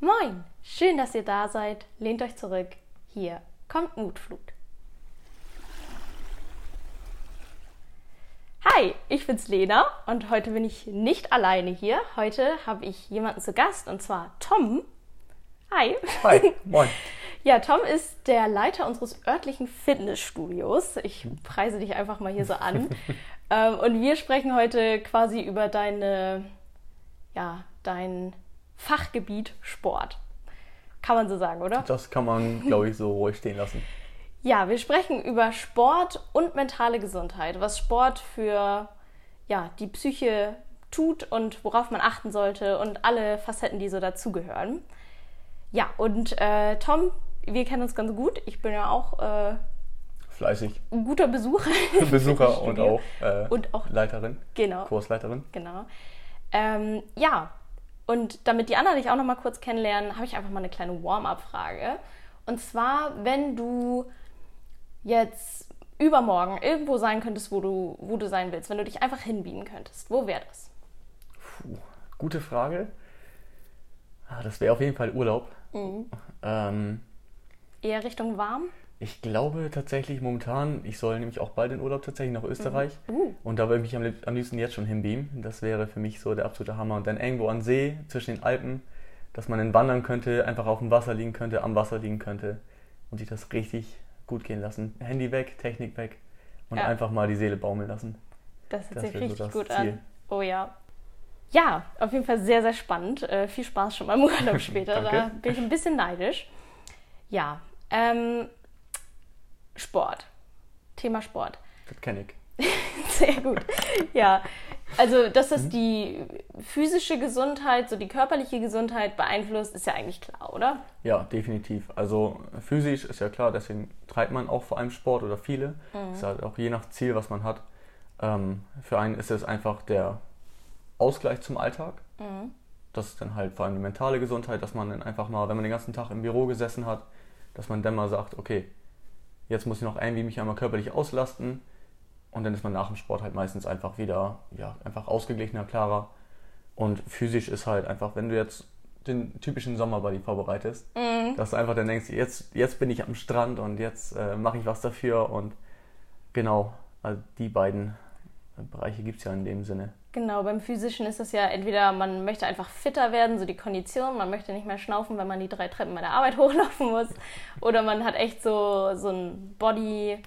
Moin, schön, dass ihr da seid. Lehnt euch zurück. Hier kommt Mutflut. Hi, ich bin's Lena und heute bin ich nicht alleine hier. Heute habe ich jemanden zu Gast und zwar Tom. Hi. Hi, moin. Ja, Tom ist der Leiter unseres örtlichen Fitnessstudios. Ich preise dich einfach mal hier so an. ähm, und wir sprechen heute quasi über deine, ja, dein Fachgebiet Sport. Kann man so sagen, oder? Das kann man, glaube ich, so ruhig stehen lassen. Ja, wir sprechen über Sport und mentale Gesundheit, was Sport für ja, die Psyche tut und worauf man achten sollte und alle Facetten, die so dazugehören. Ja, und äh, Tom, wir kennen uns ganz gut. Ich bin ja auch äh, Fleißig. ein guter Besucher. Besucher und auch, äh, Und auch- Leiterin, Genau. Kursleiterin. Genau. Ähm, ja, und damit die anderen dich auch noch mal kurz kennenlernen, habe ich einfach mal eine kleine Warm-up-Frage. Und zwar, wenn du jetzt übermorgen irgendwo sein könntest, wo du, wo du sein willst, wenn du dich einfach hinbiegen könntest, wo wäre das? Puh, gute Frage. Ah, Das wäre auf jeden Fall Urlaub. Mhm. Ähm, Eher Richtung warm? Ich glaube tatsächlich momentan, ich soll nämlich auch bald in Urlaub tatsächlich nach Österreich. Uh. Und da würde ich mich am, lieb- am liebsten jetzt schon hinbeamen. Das wäre für mich so der absolute Hammer. Und dann irgendwo an See zwischen den Alpen, dass man dann wandern könnte, einfach auf dem Wasser liegen könnte, am Wasser liegen könnte und sich das richtig gut gehen lassen. Handy weg, Technik weg und Ja. einfach mal die Seele baumeln lassen. Das hört sich so richtig das gut Ziel. an. Oh ja. Ja, auf jeden Fall sehr, sehr spannend. Äh, viel Spaß schon beim Urlaub später. da bin ich ein bisschen neidisch. Ja, ähm, Sport. Thema Sport. Das kenne ich. Sehr gut. Ja, also dass das die physische Gesundheit, so die körperliche Gesundheit beeinflusst, ist ja eigentlich klar, oder? Ja, definitiv. Also physisch ist ja klar, deswegen treibt man auch vor allem Sport oder viele. Ist halt auch je nach Ziel, was man hat. Ähm, für einen ist es einfach der Ausgleich zum Alltag. Das ist dann halt vor allem die mentale Gesundheit, dass man dann einfach mal, wenn man den ganzen Tag im Büro gesessen hat, dass man dann mal sagt, okay, jetzt muss ich noch irgendwie mich einmal körperlich auslasten. Und dann ist man nach dem Sport halt meistens einfach wieder, ja, einfach ausgeglichener, klarer. Und physisch ist halt einfach, wenn du jetzt den typischen Sommerbody vorbereitest, dass du einfach dann denkst, jetzt, jetzt bin ich am Strand und jetzt äh, mache ich was dafür. Und genau, also die beiden Bereiche gibt es ja in dem Sinne. Genau, beim physischen ist es ja entweder man möchte einfach fitter werden, so die Kondition, man möchte nicht mehr schnaufen, wenn man die drei Treppen bei der Arbeit hochlaufen muss. Oder man hat echt so, so ein Body-Ziel,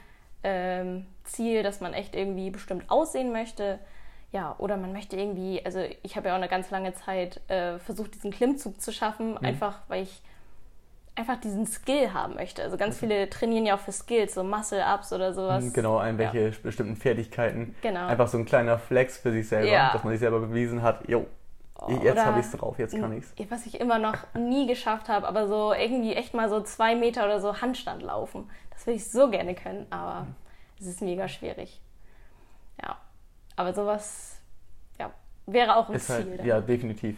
dass man echt irgendwie bestimmt aussehen möchte. Ja, oder man möchte irgendwie, also ich habe ja auch eine ganz lange Zeit äh, versucht, diesen Klimmzug zu schaffen, einfach weil ich einfach diesen Skill haben möchte. Also ganz viele trainieren ja auch für Skills, so Muscle-Ups oder sowas. Genau, irgendwelche bestimmten Fertigkeiten. Genau. Einfach so ein kleiner Flex für sich selber, Ja. dass man sich selber bewiesen hat, jo, jetzt Oder- habe ich es drauf, jetzt kann ich es. Was ich immer noch nie geschafft habe, aber so irgendwie echt mal so zwei Meter oder so Handstand laufen. Das würde ich so gerne können, aber es ist mega schwierig. Ja, aber sowas ja, wäre auch ein Ist Ziel. halt, ja, definitiv.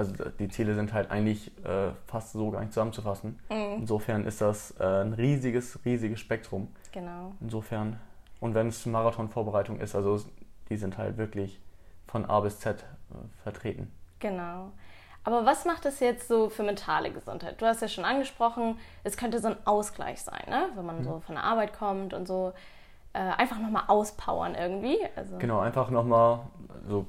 Also die Ziele sind halt eigentlich äh, fast so gar nicht zusammenzufassen. Mhm. Insofern ist das äh, ein riesiges, riesiges Spektrum. Genau. Insofern, und wenn es Marathonvorbereitung ist, also die sind halt wirklich von A bis Z äh, vertreten. Genau. Aber was macht es jetzt so für mentale Gesundheit? Du hast ja schon angesprochen, es könnte so ein Ausgleich sein, ne? wenn man so von der Arbeit kommt und so äh, einfach nochmal auspowern irgendwie. Also, Genau, einfach nochmal so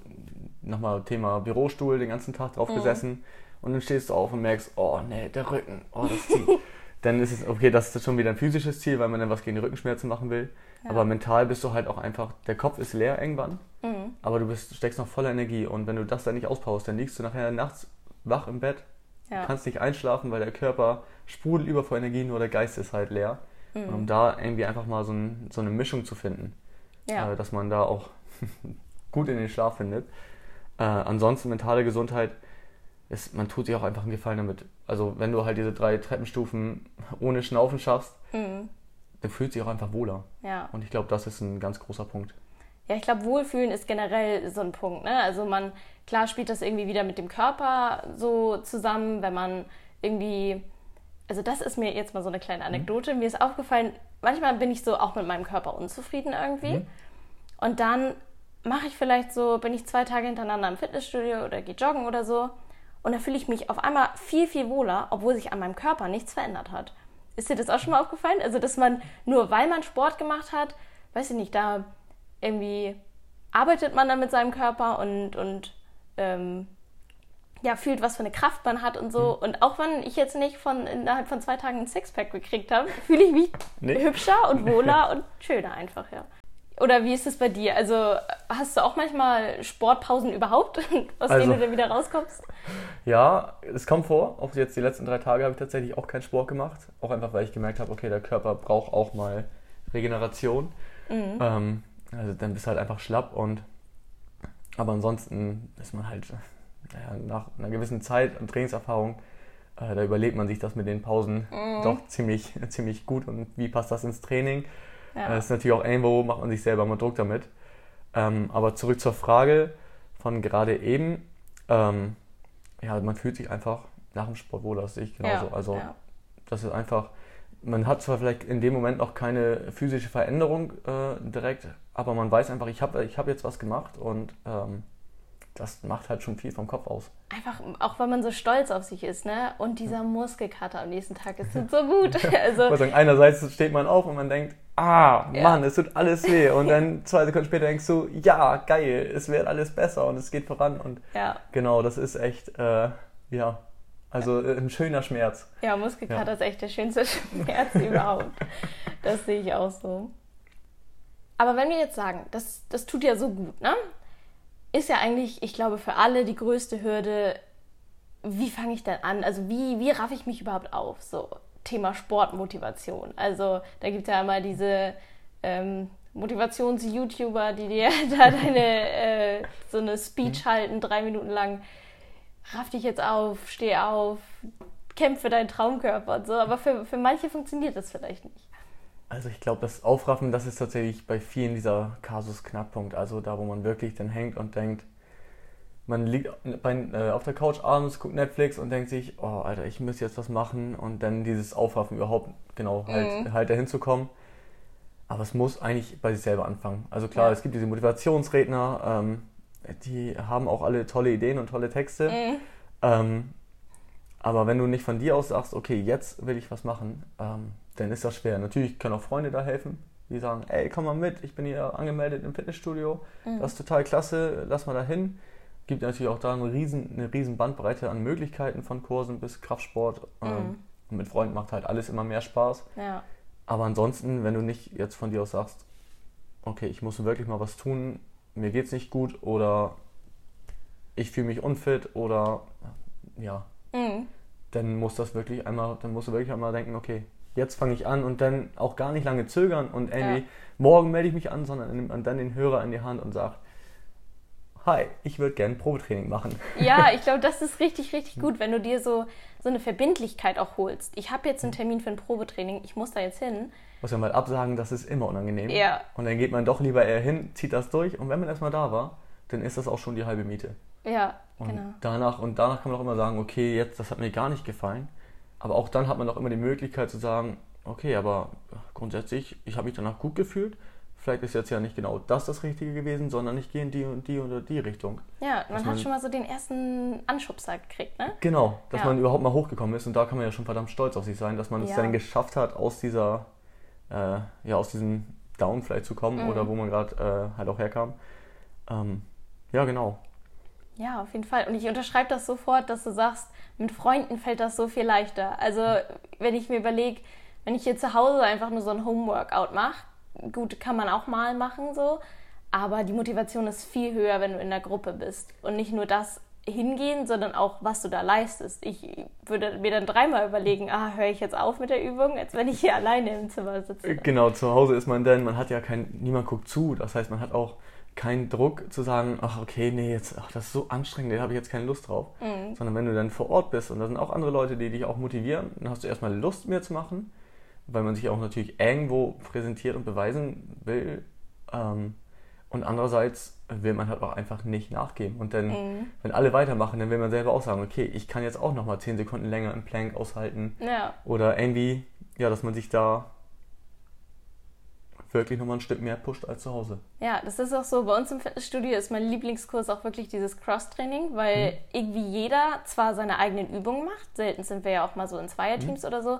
nochmal Thema Bürostuhl den ganzen Tag Mhm. drauf gesessen und dann stehst du auf und merkst, oh nee, der Rücken, oh das zieht. dann ist es, okay, das ist schon wieder ein physisches Ziel, weil man dann was gegen die Rückenschmerzen machen will. Aber mental bist du halt auch einfach, der Kopf ist leer irgendwann, Mhm. aber du bist, steckst noch voller Energie und wenn du das dann nicht auspowerst, dann liegst du nachher nachts wach im Bett, ja. kannst nicht einschlafen, weil der Körper sprudelt über vor Energie, nur der Geist ist halt leer. Mhm. Und um da irgendwie einfach mal so, ein, so eine Mischung zu finden, ja. äh, dass man da auch gut in den Schlaf findet. Äh, ansonsten mentale Gesundheit ist, man tut sich auch einfach einen Gefallen damit. Also wenn du halt diese drei Treppenstufen ohne Schnaufen schaffst, Mhm. dann fühlt sich auch einfach wohler. ja. Und ich glaube, das ist ein ganz großer Punkt. Ja, ich glaube, Wohlfühlen ist generell so ein Punkt. Ne? Also man, klar spielt das irgendwie wieder mit dem Körper so zusammen, wenn man irgendwie, also das ist mir jetzt mal so eine kleine Anekdote. Mir ist aufgefallen, manchmal bin ich so auch mit meinem Körper unzufrieden irgendwie. Und dann mache ich vielleicht so, bin ich zwei Tage hintereinander im Fitnessstudio oder gehe joggen oder so. und da fühle ich mich auf einmal viel, viel wohler, obwohl sich an meinem Körper nichts verändert hat. Ist dir das auch schon mal aufgefallen? Also, dass man nur weil man Sport gemacht hat, weiß ich nicht, da irgendwie arbeitet man dann mit seinem Körper und, und ähm, ja, fühlt, was für eine Kraft man hat und so. Mhm. Und auch wenn ich jetzt nicht von innerhalb von zwei Tagen ein Sixpack gekriegt habe, fühle ich mich nee. hübscher und wohler und schöner einfach, ja. Oder wie ist es bei dir? Also hast du auch manchmal Sportpausen überhaupt, aus also, denen du dann wieder rauskommst? Ja, es kommt vor. Auch jetzt die letzten drei Tage habe ich tatsächlich auch keinen Sport gemacht. Auch einfach, weil ich gemerkt habe, okay, der Körper braucht auch mal Regeneration. Mhm. Ähm, also dann bist du halt einfach schlapp und aber ansonsten ist man halt naja, nach einer gewissen Zeit und Trainingserfahrung, äh, da überlebt man sich das mit den Pausen mhm. doch ziemlich, ziemlich gut und wie passt das ins Training? Ja. Das ist natürlich auch irgendwo, macht man sich selber mal Druck damit. Ähm, aber zurück zur Frage von gerade eben. Ähm, ja, man fühlt sich einfach nach dem Sport wohl, das sehe ich genauso. Ja, also ja. das ist einfach, man hat zwar vielleicht in dem Moment noch keine physische Veränderung äh, direkt, aber man weiß einfach, ich habe ich hab jetzt was gemacht und ähm, das macht halt schon viel vom Kopf aus. Einfach, auch weil man so stolz auf sich ist, ne? Und dieser Muskelkater am nächsten Tag, tut so gut. Also, ich sagen, einerseits steht man auf und man denkt, ah, ja. Mann, es tut alles weh. Und dann zwei Sekunden später denkst du, ja, geil, es wird alles besser und es geht voran. Und ja. genau, das ist echt, äh, ja, also äh, ein schöner Schmerz. Ja, Muskelkater ja. ist echt der schönste Schmerz überhaupt. Das sehe ich auch so. Aber wenn wir jetzt sagen, das, das tut ja so gut, ne? ist ja eigentlich, ich glaube, für alle die größte Hürde, wie fange ich denn an? Also wie, wie raff ich mich überhaupt auf? So Thema Sportmotivation. Also da gibt es ja immer diese ähm, Motivations-YouTuber, die dir da deine äh, so eine Speech mhm. halten, drei Minuten lang. Raff dich jetzt auf, steh auf, kämpfe deinen Traumkörper und so. Aber für, für manche funktioniert das vielleicht nicht. Also ich glaube, das Aufraffen, das ist tatsächlich bei vielen dieser Kasus-Knackpunkt. Also da, wo man wirklich dann hängt und denkt, man liegt äh, auf der Couch abends, guckt Netflix und denkt sich, oh Alter, ich muss jetzt was machen und dann dieses Aufraffen überhaupt, genau, halt, mhm. halt dahin zu kommen. Aber es muss eigentlich bei sich selber anfangen. Also klar, ja. es gibt diese Motivationsredner, ähm, die haben auch alle tolle Ideen und tolle Texte. Mhm. Ähm, aber wenn du nicht von dir aus sagst, okay, jetzt will ich was machen, ähm, dann ist das schwer. Natürlich können auch Freunde da helfen, die sagen, ey, komm mal mit, ich bin hier angemeldet im Fitnessstudio, mhm. das ist total klasse, lass mal da hin. Gibt natürlich auch da eine riesen, eine riesen Bandbreite an Möglichkeiten von Kursen bis Kraftsport. Mhm. Ähm, und mit Freunden macht halt alles immer mehr Spaß. Ja. Aber ansonsten, wenn du nicht jetzt von dir aus sagst, okay, ich muss wirklich mal was tun, mir geht's nicht gut oder ich fühle mich unfit oder ja, mhm. dann muss das wirklich einmal, dann musst du wirklich einmal denken, okay, jetzt fange ich an und dann auch gar nicht lange zögern und irgendwie ja. morgen melde ich mich an, sondern nimmt dann den Hörer in die Hand und sagt, hi, ich würde gerne Probetraining machen. Ja, ich glaube, das ist richtig, richtig gut, wenn du dir so, so eine Verbindlichkeit auch holst. Ich habe jetzt einen Termin für ein Probetraining, ich muss da jetzt hin. Muss ja mal absagen, das ist immer unangenehm. Ja. Und dann geht man doch lieber eher hin, zieht das durch und wenn man erstmal da war, dann ist das auch schon die halbe Miete. Ja, und genau. Danach, und danach kann man auch immer sagen, okay, jetzt, das hat mir gar nicht gefallen aber auch dann hat man auch immer die Möglichkeit zu sagen, okay, aber grundsätzlich, ich habe mich danach gut gefühlt. Vielleicht ist jetzt ja nicht genau das das Richtige gewesen, sondern ich gehe in die und die oder die Richtung. Ja, man, man hat schon mal so den ersten Anschubser gekriegt, ne? Genau, dass ja. man überhaupt mal hochgekommen ist und da kann man ja schon verdammt stolz auf sich sein, dass man ja. es dann geschafft hat, aus dieser, äh, ja, aus diesem Down vielleicht zu kommen mhm. oder wo man gerade äh, halt auch herkam. Ähm, ja, genau. Ja, auf jeden Fall. Und ich unterschreibe das sofort, dass du sagst, mit Freunden fällt das so viel leichter. Also, wenn ich mir überlege, wenn ich hier zu Hause einfach nur so ein Homeworkout mache, gut, kann man auch mal machen so, aber die Motivation ist viel höher, wenn du in der Gruppe bist. Und nicht nur das hingehen, sondern auch, was du da leistest. Ich würde mir dann dreimal überlegen, ah, höre ich jetzt auf mit der Übung, als wenn ich hier alleine im Zimmer sitze. Genau, zu Hause ist man dann, man hat ja kein, niemand guckt zu. Das heißt, man hat auch keinen Druck zu sagen, ach okay, nee, jetzt, ach, das ist so anstrengend, da habe ich jetzt keine Lust drauf. Mhm. Sondern wenn du dann vor Ort bist und da sind auch andere Leute, die dich auch motivieren, dann hast du erstmal Lust mehr zu machen, weil man sich auch natürlich irgendwo präsentiert und beweisen will. Ähm, und andererseits will man halt auch einfach nicht nachgeben. Und dann, mhm. wenn alle weitermachen, dann will man selber auch sagen, okay, ich kann jetzt auch nochmal 10 Sekunden länger im Plank aushalten. Ja. Oder irgendwie, ja, dass man sich da wirklich nochmal ein Stück mehr pusht als zu Hause. Ja, das ist auch so. Bei uns im Fitnessstudio ist mein Lieblingskurs auch wirklich dieses Cross-Training, weil mhm. irgendwie jeder zwar seine eigenen Übungen macht, selten sind wir ja auch mal so in Zweierteams mhm. oder so,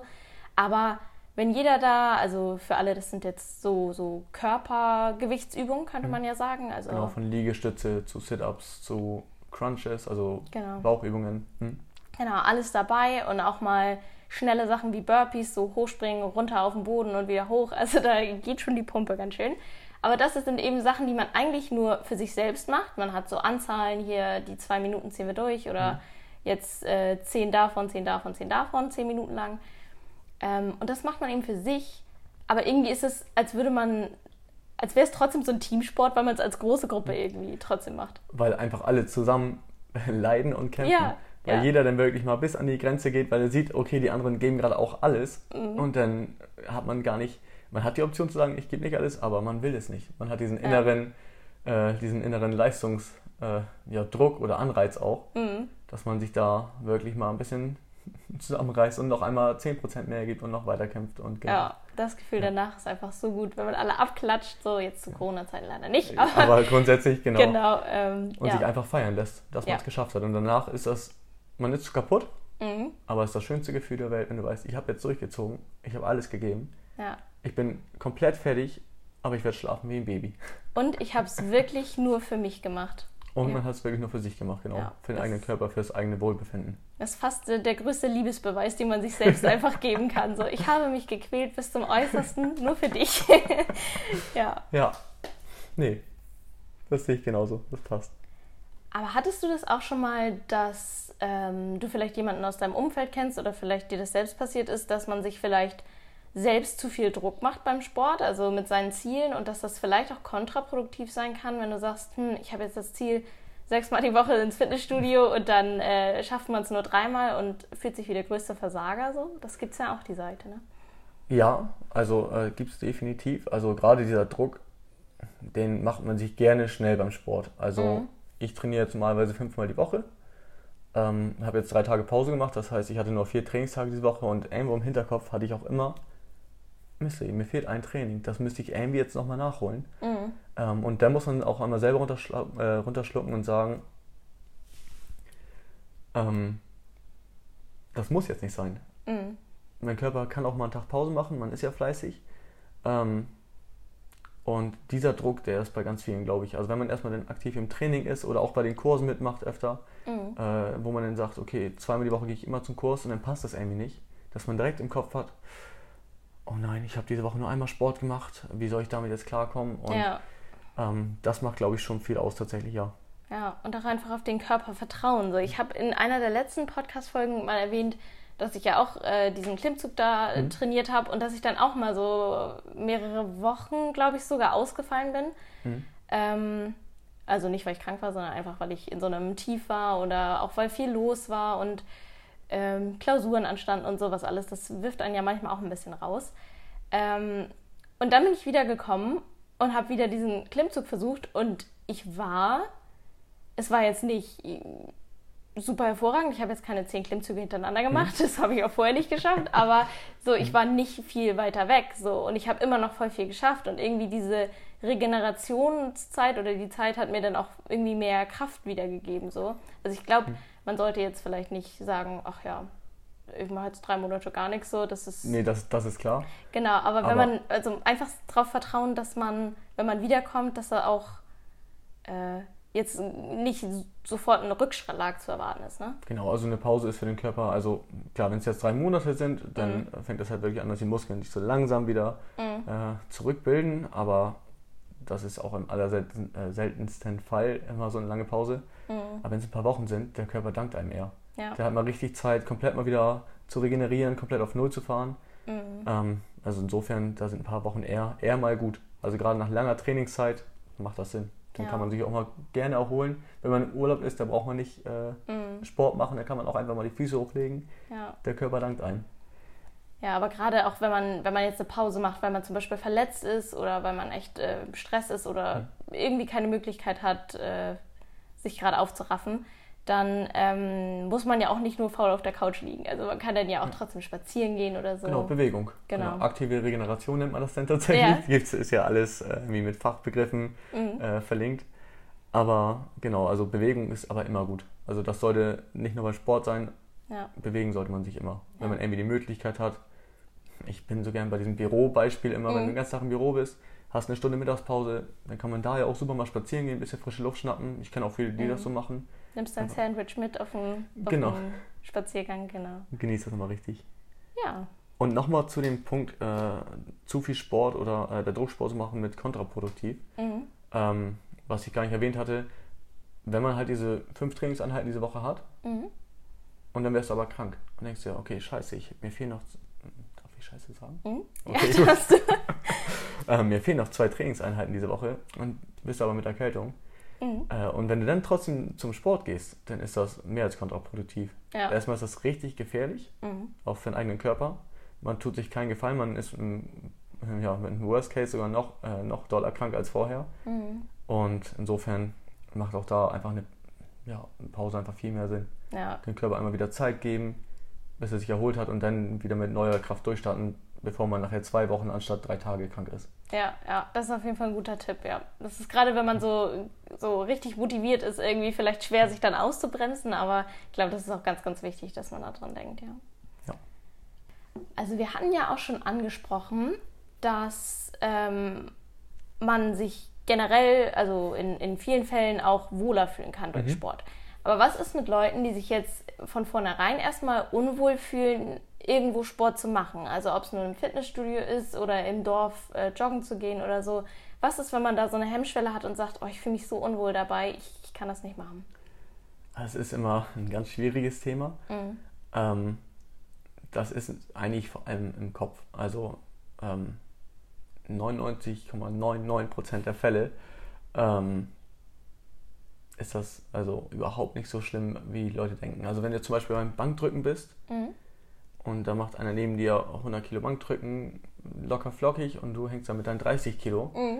aber wenn jeder da, also für alle, das sind jetzt so, so Körpergewichtsübungen, könnte mhm. man ja sagen. Also genau, von Liegestütze zu Sit-Ups zu Crunches, also genau. Bauchübungen. Hm. Genau, alles dabei und auch mal schnelle Sachen wie Burpees, so hochspringen, runter auf den Boden und wieder hoch. Also da geht schon die Pumpe ganz schön. Aber das sind eben Sachen, die man eigentlich nur für sich selbst macht. Man hat so Anzahlen hier, die zwei Minuten ziehen wir durch oder mhm. jetzt äh, zehn davon, zehn davon, zehn davon, zehn Minuten lang. Ähm, und das macht man eben für sich. Aber irgendwie ist es, als würde man, als wäre es trotzdem so ein Teamsport, weil man es als große Gruppe irgendwie trotzdem macht. Weil einfach alle zusammen leiden und kämpfen. Ja, weil ja. jeder dann wirklich mal bis an die Grenze geht, weil er sieht, okay, die anderen geben gerade auch alles. Mhm. Und dann hat man gar nicht, man hat die Option zu sagen, ich gebe nicht alles, aber man will es nicht. Man hat diesen inneren, ja. äh, diesen inneren Leistungsdruck äh, oder Anreiz auch, mhm. dass man sich da wirklich mal ein bisschen zusammenreißt und noch einmal 10% mehr gibt und noch weiter kämpft. Und genau. Ja, das Gefühl ja. danach ist einfach so gut, wenn man alle abklatscht, so jetzt zu Corona-Zeiten leider nicht. Aber, aber grundsätzlich, genau. genau ähm, und ja. sich einfach feiern lässt, dass man es geschafft hat. Und danach ist das man ist kaputt, mhm. aber es ist das schönste Gefühl der Welt, wenn du weißt, ich habe jetzt durchgezogen, ich habe alles gegeben. Ja. Ich bin komplett fertig, aber ich werde schlafen wie ein Baby. Und ich habe es wirklich nur für mich gemacht. Und ja. man hat es wirklich nur für sich gemacht, genau. Ja, für den eigenen Körper, für das eigene Wohlbefinden. Das ist fast der größte Liebesbeweis, den man sich selbst einfach geben kann. So, ich habe mich gequält bis zum Äußersten, nur für dich. ja. Ja. Nee. Das sehe ich genauso. Das passt. Aber hattest du das auch schon mal, dass ähm, du vielleicht jemanden aus deinem Umfeld kennst oder vielleicht dir das selbst passiert ist, dass man sich vielleicht selbst zu viel Druck macht beim Sport, also mit seinen Zielen und dass das vielleicht auch kontraproduktiv sein kann, wenn du sagst, hm, ich habe jetzt das Ziel, sechsmal die Woche ins Fitnessstudio und dann äh, schafft man es nur dreimal und fühlt sich wie der größte Versager so. Das gibt es ja auch die Seite, ne? Ja, also äh, gibt es definitiv. Also gerade dieser Druck, den macht man sich gerne schnell beim Sport. Also mhm ich trainiere jetzt normalerweise fünfmal die Woche. Ähm, habe jetzt drei Tage Pause gemacht, das heißt, ich hatte nur vier Trainingstage diese Woche und irgendwo im Hinterkopf hatte ich auch immer, Mist, mir fehlt ein Training, das müsste ich irgendwie jetzt nochmal nachholen. Mhm. Ähm, und dann muss man auch einmal selber äh, runterschlucken und sagen, ähm, das muss jetzt nicht sein. Mhm. Mein Körper kann auch mal einen Tag Pause machen, man ist ja fleißig. Ähm, und dieser Druck, der ist bei ganz vielen, glaube ich. Also wenn man erstmal dann aktiv im Training ist oder auch bei den Kursen mitmacht öfter, mhm. äh, wo man dann sagt, okay, zweimal die Woche gehe ich immer zum Kurs und dann passt das irgendwie nicht, dass man direkt im Kopf hat, oh nein, ich habe diese Woche nur einmal Sport gemacht, wie soll ich damit jetzt klarkommen? Und ja. ähm, das macht, glaube ich, schon viel aus tatsächlich, ja. Ja, und auch einfach auf den Körper vertrauen. So, ich habe in einer der letzten Podcast-Folgen mal erwähnt, dass ich ja auch äh, diesen Klimmzug da äh, mhm. trainiert habe und dass ich dann auch mal so mehrere Wochen, glaube ich, sogar ausgefallen bin. Mhm. Ähm, also nicht, weil ich krank war, sondern einfach, weil ich in so einem Tief war oder auch weil viel los war und ähm, Klausuren anstanden und sowas alles. Das wirft einen ja manchmal auch ein bisschen raus. Ähm, und dann bin ich wieder gekommen und habe wieder diesen Klimmzug versucht und ich war, es war jetzt nicht super hervorragend. Ich habe jetzt keine zehn Klimmzüge hintereinander gemacht, das habe ich auch vorher nicht geschafft, aber so, ich war nicht viel weiter weg so und ich habe immer noch voll viel geschafft und irgendwie diese Regenerationszeit oder die Zeit hat mir dann auch irgendwie mehr Kraft wiedergegeben so. Also ich glaube, man sollte jetzt vielleicht nicht sagen, ach ja, ich mache jetzt drei Monate gar nichts so, das ist... Nee, das, das ist klar. Genau, aber, aber wenn man, also einfach darauf vertrauen, dass man, wenn man wiederkommt, dass er auch... Äh, jetzt nicht sofort ein Rückschlag zu erwarten ist. Ne? Genau, also eine Pause ist für den Körper, also klar, wenn es jetzt drei Monate sind, dann mhm. fängt das halt wirklich an, dass die Muskeln sich so langsam wieder mhm. äh, zurückbilden, aber das ist auch im allerseltensten äh, Fall immer so eine lange Pause. Mhm. Aber wenn es ein paar Wochen sind, der Körper dankt einem eher. Ja. Der hat mal richtig Zeit, komplett mal wieder zu regenerieren, komplett auf Null zu fahren. Mhm. Ähm, also insofern, da sind ein paar Wochen eher, eher mal gut. Also gerade nach langer Trainingszeit macht das Sinn. Den ja. kann man sich auch mal gerne erholen. Wenn man im Urlaub ist, da braucht man nicht äh, mhm. Sport machen, da kann man auch einfach mal die Füße hochlegen. Ja. Der Körper dankt einem. Ja, aber gerade auch wenn man, wenn man jetzt eine Pause macht, weil man zum Beispiel verletzt ist oder weil man echt äh, Stress ist oder mhm. irgendwie keine Möglichkeit hat, äh, sich gerade aufzuraffen, dann ähm, muss man ja auch nicht nur faul auf der Couch liegen. Also man kann dann ja auch trotzdem spazieren gehen oder so. Genau, Bewegung. Genau. Aktive Regeneration nennt man das dann tatsächlich. Ja. Gibt's, ist ja alles äh, irgendwie mit Fachbegriffen Mhm. äh, verlinkt. Aber genau, also Bewegung ist aber immer gut. Also das sollte nicht nur beim Sport sein, Ja. bewegen sollte man sich immer. Wenn Ja. man irgendwie die Möglichkeit hat. Ich bin so gern bei diesem Bürobeispiel immer, wenn Mhm. du den ganzen Tag im Büro bist, hast eine Stunde Mittagspause, dann kann man da ja auch super mal spazieren gehen, ein bisschen frische Luft schnappen. Ich kenne auch viele, die Mhm. das so machen. Nimmst dein Sandwich mit auf den, auf Genau. den Spaziergang, genau. Genießt das nochmal richtig. Ja. Und nochmal zu dem Punkt, äh, zu viel Sport oder äh, der Drucksport zu machen mit kontraproduktiv. Mhm. Ähm, was ich gar nicht erwähnt hatte, wenn man halt diese fünf Trainingseinheiten diese Woche hat Mhm. und dann wärst du aber krank und denkst dir, okay, scheiße, ich, mir fehlen noch, ich scheiße sagen? Mhm. Okay, ja, gut. Äh, mir fehlen noch zwei Trainingseinheiten diese Woche und bist aber mit Erkältung. Mhm. Äh, und wenn du dann trotzdem zum Sport gehst, dann ist das mehr als kontraproduktiv. Ja. Erstmal ist das richtig gefährlich, Mhm. auch für den eigenen Körper. Man tut sich keinen Gefallen, man ist im, ja, mit einem Worst Case sogar noch, äh, noch doller krank als vorher. Mhm. Und insofern macht auch da einfach eine, ja, eine Pause einfach viel mehr Sinn. Ja. Dem Körper einmal wieder Zeit geben, bis er sich erholt hat und dann wieder mit neuer Kraft durchstarten, bevor man nachher zwei Wochen anstatt drei Tage krank ist. Ja, ja, das ist auf jeden Fall ein guter Tipp, ja. Das ist gerade, wenn man so, so richtig motiviert ist, irgendwie vielleicht schwer, sich dann auszubremsen, aber ich glaube, das ist auch ganz, ganz wichtig, dass man daran denkt, ja. Ja. Also wir hatten ja auch schon angesprochen, dass ähm, man sich generell, also in, in vielen Fällen auch wohler fühlen kann durch Mhm. Sport. Aber was ist mit Leuten, die sich jetzt von vornherein erstmal unwohl fühlen, irgendwo Sport zu machen? Also ob es nur im Fitnessstudio ist oder im Dorf äh, joggen zu gehen oder so. Was ist, wenn man da so eine Hemmschwelle hat und sagt, oh, ich fühle mich so unwohl dabei, ich, ich kann das nicht machen? Es ist immer ein ganz schwieriges Thema. Mhm. Ähm, das ist eigentlich vor allem im Kopf. Also ähm, 99,99% der Fälle ähm, ist das also überhaupt nicht so schlimm, wie Leute denken. Also wenn du zum Beispiel beim Bankdrücken bist Mhm. und da macht einer neben dir 100 Kilo Bankdrücken locker flockig und du hängst da mit deinen 30 Kilo, Mhm.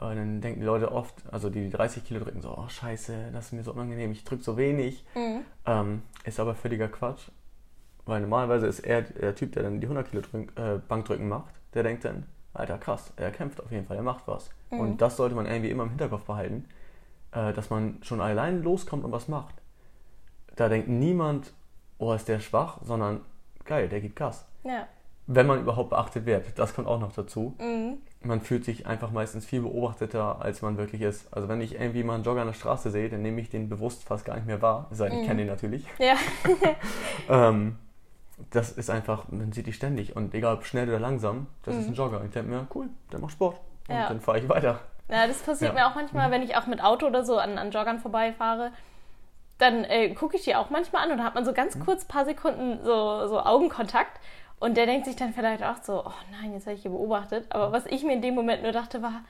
äh, dann denken die Leute oft, also die, die 30 Kilo drücken, so, oh scheiße, das ist mir so unangenehm, ich drücke so wenig. Mhm. Ähm, ist aber völliger Quatsch, weil normalerweise ist er der Typ, der dann die 100 Kilo drück, äh, Bankdrücken macht, der denkt dann, Alter, krass, er kämpft auf jeden Fall, er macht was. Mhm. Und das sollte man irgendwie immer im Hinterkopf behalten, äh, dass man schon allein loskommt und was macht. Da denkt niemand, oh, ist der schwach, sondern geil, der gibt Gas. Ja. Wenn man überhaupt beachtet wird, das kommt auch noch dazu. Mhm. Man fühlt sich einfach meistens viel beobachteter, als man wirklich ist. Also wenn ich irgendwie mal einen Jogger an der Straße sehe, dann nehme ich den bewusst fast gar nicht mehr wahr. Es sei denn, ich Mhm. kenne den natürlich. Ja. Ähm, das ist einfach, man sieht die ständig und egal ob schnell oder langsam, das ist Mhm. ein Jogger. Ich denke mir, cool, der macht Sport. Und Ja. dann fahre ich weiter. Ja, das passiert Ja. mir auch manchmal, wenn ich auch mit Auto oder so an, an Joggern vorbeifahre. Dann äh, gucke ich die auch manchmal an und da hat man so ganz kurz paar Sekunden so, so Augenkontakt. Und der denkt sich dann vielleicht auch so, oh nein, jetzt habe ich hier beobachtet. Aber was ich mir in dem Moment nur dachte, war,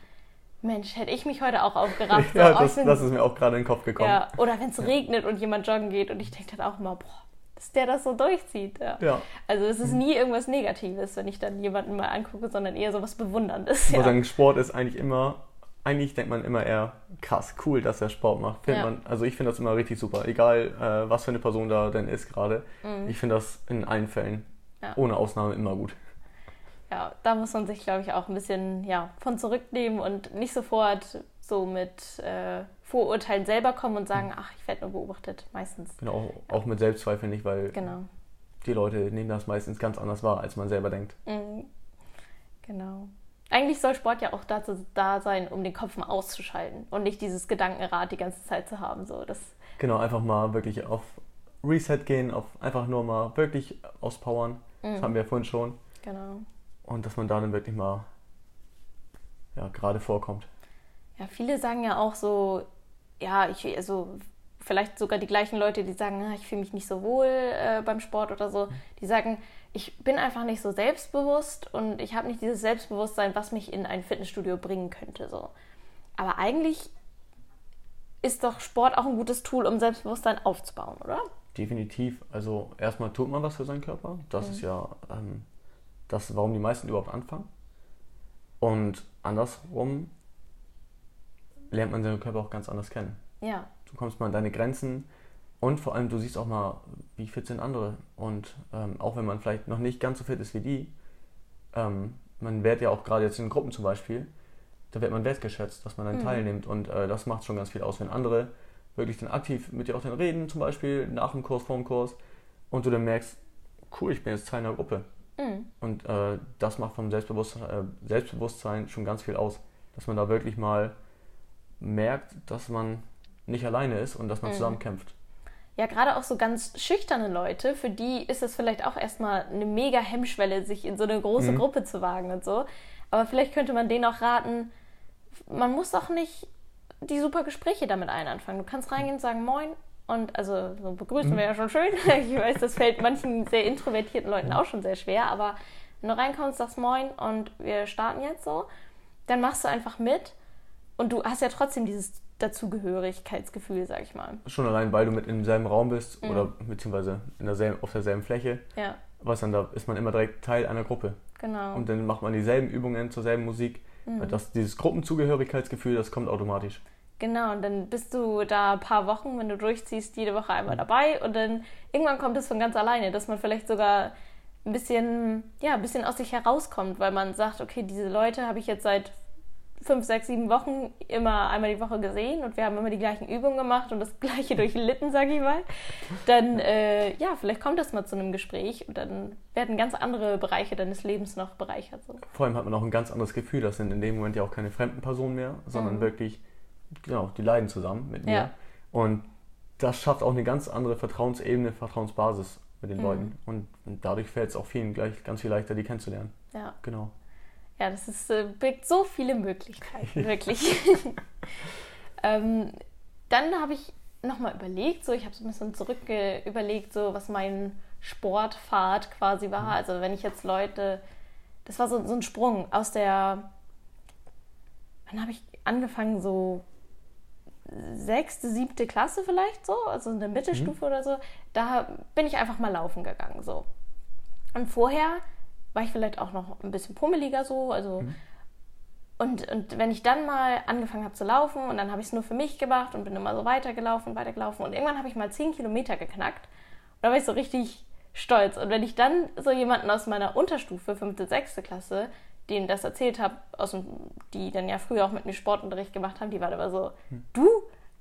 Mensch, hätte ich mich heute auch aufgerafft. Ja, oh, das, bin- das ist mir auch gerade in den Kopf gekommen. ja, oder wenn es regnet und jemand joggen geht und ich denke dann auch immer, boah, dass der das so durchzieht. Ja. Ja. Also es ist nie irgendwas Negatives, wenn ich dann jemanden mal angucke, sondern eher so was Bewunderndes. Ich Ja. sagen, Sport ist eigentlich immer, eigentlich denkt man immer eher krass, cool, dass er Sport macht. Ja. man, also ich finde das immer richtig super, egal äh, was für eine Person da denn ist gerade. Ich finde das in allen Fällen, Mhm. Ja. ohne Ausnahme, immer gut. Ja, da muss man sich, glaube ich, auch ein bisschen ja, von zurücknehmen und nicht sofort so mit äh, Vorurteilen selber kommen und sagen, ach, ich werde nur beobachtet, meistens. Genau, auch, auch mit Selbstzweifel nicht, weil Genau. die Leute nehmen das meistens ganz anders wahr, als man selber denkt. Mhm. Genau. Eigentlich soll Sport ja auch dazu da sein, um den Kopf mal auszuschalten und nicht dieses Gedankenrad die ganze Zeit zu haben. So, das, Genau, einfach mal wirklich auf Reset gehen, auf einfach nur mal wirklich auspowern. Das Mhm. haben wir ja vorhin schon. genau. Und dass man da dann wirklich mal ja, gerade vorkommt. Ja, viele sagen ja auch so, ja, ich, also vielleicht sogar die gleichen Leute, die sagen, "Ah, ich fühle mich nicht so wohl äh, beim Sport oder so, die sagen, ich bin einfach nicht so selbstbewusst und ich habe nicht dieses Selbstbewusstsein, was mich in ein Fitnessstudio bringen könnte. So. Aber eigentlich ist doch Sport auch ein gutes Tool, um Selbstbewusstsein aufzubauen, oder? Definitiv. Also erstmal tut man was für seinen Körper. Das ist ja ähm, das, warum die meisten überhaupt anfangen. Und andersrum lernt man seinen Körper auch ganz anders kennen. Ja. Du kommst mal an deine Grenzen. Und vor allem, du siehst auch mal, wie fit sind andere. Und ähm, auch wenn man vielleicht noch nicht ganz so fit ist wie die, ähm, man wird ja auch gerade jetzt in Gruppen zum Beispiel, da wird man wertgeschätzt, dass man dann mhm. teilnimmt. Und äh, das macht schon ganz viel aus, wenn andere wirklich dann aktiv mit dir auch dann reden, zum Beispiel nach dem Kurs, vor dem Kurs, und du dann merkst, cool, ich bin jetzt Teil einer Gruppe. Mhm. Und äh, das macht vom Selbstbewusstsein, äh, Selbstbewusstsein schon ganz viel aus. Dass man da wirklich mal merkt, dass man nicht alleine ist und dass man mhm. zusammen kämpft. Ja, gerade auch so ganz schüchterne Leute, für die ist es vielleicht auch erstmal eine mega Hemmschwelle, sich in so eine große mhm. Gruppe zu wagen und so. Aber vielleicht könnte man denen auch raten, man muss doch nicht die super Gespräche damit allen anfangen. Du kannst reingehen und sagen, moin, und also so begrüßen mhm. wäre ja schon schön. Ich weiß, das fällt manchen sehr introvertierten Leuten auch schon sehr schwer, aber wenn du reinkommst, sagst Moin und wir starten jetzt so, dann machst du einfach mit und du hast ja trotzdem dieses Dazugehörigkeitsgefühl, sag ich mal. Schon allein, weil du mit in demselben Raum bist mhm. oder beziehungsweise in derselben, auf derselben Fläche. Ja. Was dann da ist man immer direkt Teil einer Gruppe. Genau. Und dann macht man dieselben Übungen zur selben Musik. Mhm. Das, dieses Gruppenzugehörigkeitsgefühl, das kommt automatisch. Genau, und dann bist du da ein paar Wochen, wenn du durchziehst, jede Woche einmal mhm. dabei und dann irgendwann kommt es von ganz alleine, dass man vielleicht sogar ein bisschen, ja, ein bisschen aus sich herauskommt, weil man sagt, okay, diese Leute habe ich jetzt seit fünf, sechs, sieben Wochen immer einmal die Woche gesehen und wir haben immer die gleichen Übungen gemacht und das gleiche durchlitten, sage ich mal, dann äh, ja, vielleicht kommt das mal zu einem Gespräch und dann werden ganz andere Bereiche deines Lebens noch bereichert. So. Vor allem hat man auch ein ganz anderes Gefühl, das sind in dem Moment ja auch keine fremden Personen mehr, sondern mhm. wirklich genau, die leiden zusammen mit mir. Ja. Und das schafft auch eine ganz andere Vertrauensebene, Vertrauensbasis mit den mhm. Leuten. Und, und dadurch fällt es auch vielen gleich ganz viel leichter, die kennenzulernen. Ja. Genau. Ja, das ist, äh, birgt so viele Möglichkeiten, wirklich. ähm, dann habe ich nochmal überlegt, so ich habe so ein bisschen zurück überlegt, so was mein Sportpfad quasi war. Mhm. Also wenn ich jetzt Leute, das war so, so ein Sprung aus der, wann habe ich angefangen, so sechste, siebte Klasse vielleicht so, also in der Mittelstufe mhm. oder so, da bin ich einfach mal laufen gegangen so. Und vorher war ich vielleicht auch noch ein bisschen pummeliger so, also mhm. und, und wenn ich dann mal angefangen habe zu laufen und dann habe ich es nur für mich gemacht und bin immer so weitergelaufen, weitergelaufen und irgendwann habe ich mal zehn Kilometer geknackt und da war ich so richtig stolz. Und wenn ich dann so jemanden aus meiner Unterstufe, fünfte, sechste Klasse, denen das erzählt habe, aus dem, die dann ja früher auch mit mir Sportunterricht gemacht haben, die waren aber so, hm. du?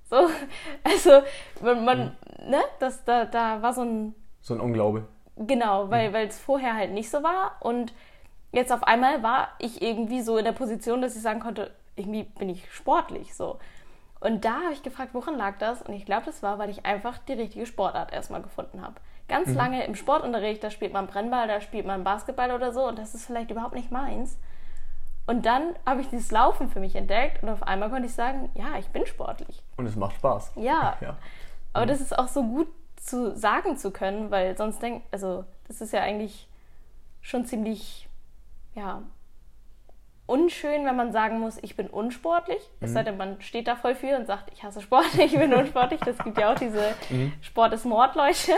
So, also man, man hm. ne, das, da, da war so ein... So ein Unglaube. Genau, weil hm. es vorher halt nicht so war und jetzt auf einmal war ich irgendwie so in der Position, dass ich sagen konnte, irgendwie bin ich sportlich so. Und da habe ich gefragt, woran lag das? Und ich glaube, das war, weil ich einfach die richtige Sportart erstmal gefunden habe. Ganz mhm. lange im Sportunterricht, da spielt man Brennball, da spielt man Basketball oder so und das ist vielleicht überhaupt nicht meins. Und dann habe ich dieses Laufen für mich entdeckt und auf einmal konnte ich sagen, ja, ich bin sportlich. Und es macht Spaß. Ja. ja. Aber mhm. das ist auch so gut zu sagen zu können, weil sonst denkt, also das ist ja eigentlich schon ziemlich, ja, unschön, wenn man sagen muss, ich bin unsportlich. Mhm. Es sei denn, man steht da voll für und sagt, ich hasse Sport, ich bin unsportlich. Das gibt ja auch diese mhm. Sport ist Mord, Leute.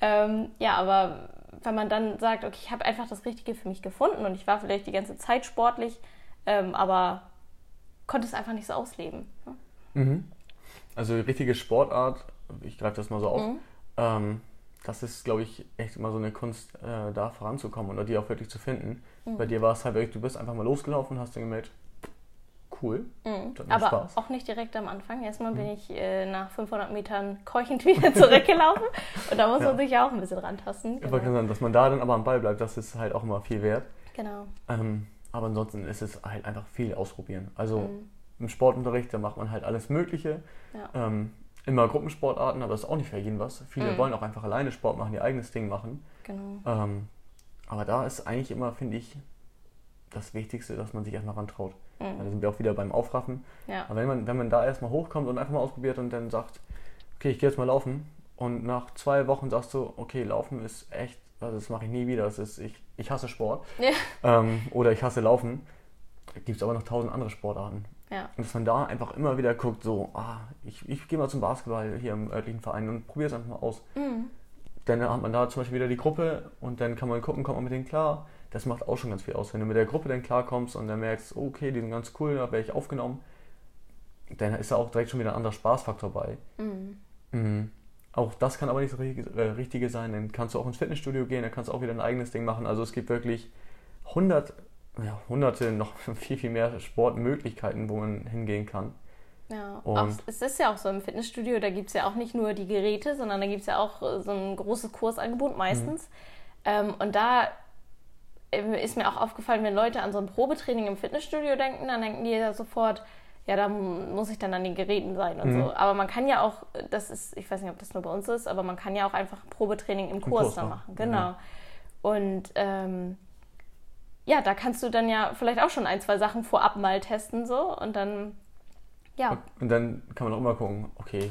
Ähm, ja, aber wenn man dann sagt, okay, ich habe einfach das Richtige für mich gefunden und ich war vielleicht die ganze Zeit sportlich, ähm, aber konnte es einfach nicht so ausleben. Ne? Mhm. Also die richtige Sportart, ich greife das mal so auf, mhm. ähm, das ist, glaube ich, echt immer so eine Kunst, äh, da voranzukommen oder die auch wirklich zu finden. Mhm. Bei dir war es halt wirklich, du bist einfach mal losgelaufen und hast dann gemerkt, cool. Mhm. Aber Spaß. auch nicht direkt am Anfang. Erstmal mhm. bin ich äh, nach 500 Metern keuchend wieder zurückgelaufen und da muss ja. man sich ja auch ein bisschen rantasten. Genau. Dass man da dann aber am Ball bleibt, das ist halt auch immer viel wert. Genau. Ähm, aber ansonsten ist es halt einfach viel ausprobieren. Also mhm. Im Sportunterricht, da macht man halt alles Mögliche. Ja. Ähm, immer Gruppensportarten, aber das ist auch nicht für jeden was. Viele mhm. wollen auch einfach alleine Sport machen, ihr eigenes Ding machen. Genau. Ähm, aber da ist eigentlich immer, finde ich, das Wichtigste, dass man sich erstmal rantraut. Mhm. Da sind wir auch wieder beim Aufraffen. Ja. Aber wenn man, wenn man da erstmal hochkommt und einfach mal ausprobiert und dann sagt, okay, ich gehe jetzt mal laufen und nach zwei Wochen sagst du, okay, Laufen ist echt, also das mache ich nie wieder, das ist, ich, ich hasse Sport ja. ähm, oder ich hasse Laufen, gibt es aber noch tausend andere Sportarten. Ja. Und dass man da einfach immer wieder guckt, so, ah, ich, ich gehe mal zum Basketball hier im örtlichen Verein und probiere es einfach mal aus. Mhm. Dann hat man da zum Beispiel wieder die Gruppe und dann kann man gucken, kommt man mit denen klar. Das macht auch schon ganz viel aus. Wenn du mit der Gruppe dann klarkommst und dann merkst, okay, die sind ganz cool, da werde ich aufgenommen, dann ist da auch direkt schon wieder ein anderer Spaßfaktor bei. Mhm. Mhm. auch das kann aber nicht das Richtige sein. Dann kannst du auch ins Fitnessstudio gehen, dann kannst du auch wieder ein eigenes Ding machen. Also es gibt wirklich hundert, ja, hunderte, noch viel, viel mehr Sportmöglichkeiten, wo man hingehen kann. Ja, auch, es ist ja auch so im Fitnessstudio, da gibt es ja auch nicht nur die Geräte, sondern da gibt es ja auch äh, so ein großes Kursangebot meistens. Mhm. Ähm, und da äh, ist mir auch aufgefallen, wenn Leute an so ein Probetraining im Fitnessstudio denken, dann denken die ja sofort, ja, da muss ich dann an den Geräten sein und mhm. so. Aber man kann ja auch, das ist, ich weiß nicht, ob das nur bei uns ist, aber man kann ja auch einfach Probetraining im, Im Kurs, Kurs dann machen. Genau. Mhm. Und ähm, ja, da kannst du dann ja vielleicht auch schon ein, zwei Sachen vorab mal testen so und dann ja. Und dann kann man auch immer gucken, okay,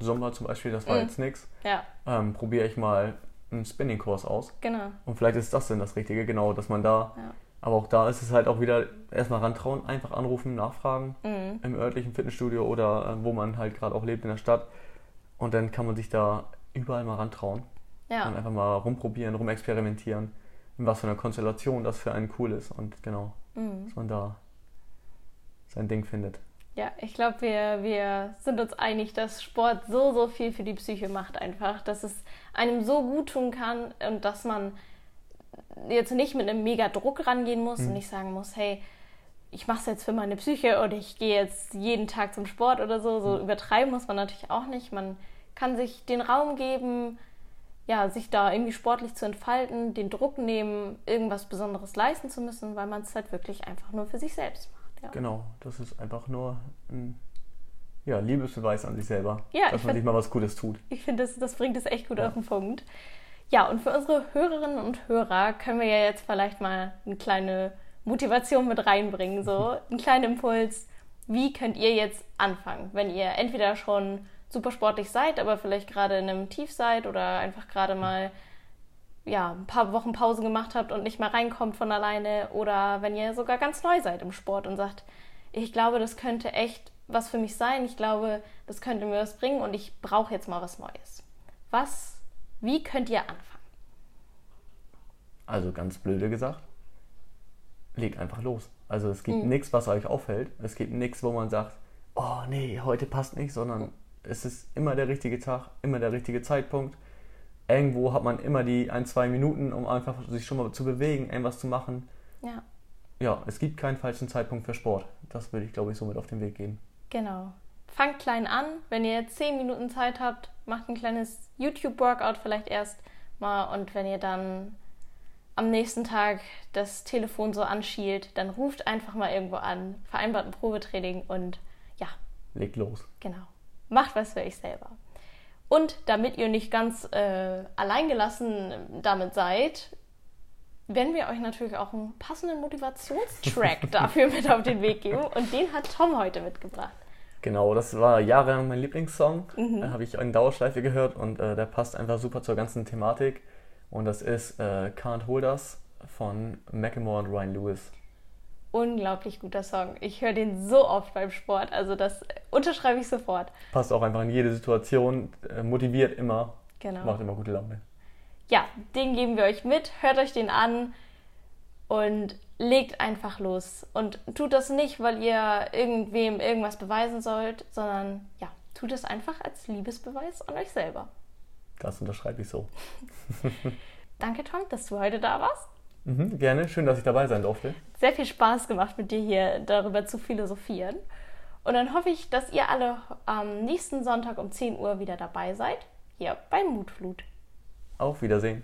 Sommer zum Beispiel, das war mhm. jetzt nichts. Ja. Ähm, Probiere ich mal einen Spinning-Kurs aus. Genau. Und vielleicht ist das dann das Richtige, genau, dass man da. Ja. Aber auch da ist es halt auch wieder erstmal rantrauen, einfach anrufen, nachfragen mhm. im örtlichen Fitnessstudio oder äh, wo man halt gerade auch lebt in der Stadt. Und dann kann man sich da überall mal rantrauen. Ja. Und einfach mal rumprobieren, rumexperimentieren, in was für einer Konstellation das für einen cool ist. Und genau, mhm. dass man da sein Ding findet. Ja, ich glaube, wir, wir sind uns einig, dass Sport so, so viel für die Psyche macht einfach, dass es einem so gut tun kann und dass man jetzt nicht mit einem mega Druck rangehen muss mhm. und nicht sagen muss, hey, ich mache es jetzt für meine Psyche und ich gehe jetzt jeden Tag zum Sport oder so. So mhm. übertreiben muss man natürlich auch nicht. Man kann sich den Raum geben, ja, sich da irgendwie sportlich zu entfalten, den Druck nehmen, irgendwas Besonderes leisten zu müssen, weil man es halt wirklich einfach nur für sich selbst macht. Ja. Genau, das ist einfach nur ein ja, Liebesbeweis an sich selber, ja, dass man sich mal was Gutes tut. Ich finde, das, das bringt es echt gut ja. auf den Punkt. Ja, und für unsere Hörerinnen und Hörer können wir ja jetzt vielleicht mal eine kleine Motivation mit reinbringen, so einen kleinen Impuls. Wie könnt ihr jetzt anfangen, wenn ihr entweder schon super sportlich seid, aber vielleicht gerade in einem Tief seid oder einfach gerade mal ja, ein paar Wochen Pause gemacht habt und nicht mehr reinkommt von alleine oder wenn ihr sogar ganz neu seid im Sport und sagt, ich glaube, das könnte echt was für mich sein, ich glaube, das könnte mir was bringen und ich brauche jetzt mal was Neues. Was, wie könnt ihr anfangen? Also ganz blöde gesagt, legt einfach los. Also es gibt mhm. nichts, was euch auffällt. Es gibt nichts, wo man sagt, oh nee, heute passt nicht, sondern mhm. Es ist immer der richtige Tag, immer der richtige Zeitpunkt irgendwo hat man immer die ein, zwei Minuten, um einfach sich schon mal zu bewegen, irgendwas zu machen. Ja. Ja, es gibt keinen falschen Zeitpunkt für Sport. Das würde ich, glaube ich, so mit auf den Weg geben. Genau. Fangt klein an. Wenn ihr zehn Minuten Zeit habt, macht ein kleines YouTube-Workout vielleicht erst mal. Und wenn ihr dann am nächsten Tag das Telefon so anschielt, dann ruft einfach mal irgendwo an, vereinbart ein Probetraining und ja. Legt los. Genau. Macht was für euch selber. Und damit ihr nicht ganz äh, alleingelassen damit seid, werden wir euch natürlich auch einen passenden Motivationstrack dafür mit auf den Weg geben. Und den hat Tom heute mitgebracht. Genau, das war jahrelang mein Lieblingssong. Mhm. Da habe ich in Dauerschleife gehört und äh, der passt einfach super zur ganzen Thematik. Und das ist äh, Can't Hold Us von Macklemore und Ryan Lewis unglaublich guter Song. Ich höre den so oft beim Sport, also das unterschreibe ich sofort. Passt auch einfach in jede Situation, äh, motiviert immer, genau. macht immer gute Laune. Ja, den geben wir euch mit, hört euch den an und legt einfach los. Und tut das nicht, weil ihr irgendwem irgendwas beweisen sollt, sondern ja, tut es einfach als Liebesbeweis an euch selber. Das unterschreibe ich so. Danke, Tom, dass du heute da warst. Mhm, gerne, schön, dass ich dabei sein durfte. Sehr viel Spaß gemacht, mit dir hier darüber zu philosophieren. Und dann hoffe ich, dass ihr alle am nächsten Sonntag um 10 Uhr wieder dabei seid, hier bei Mutflut. Auf Wiedersehen.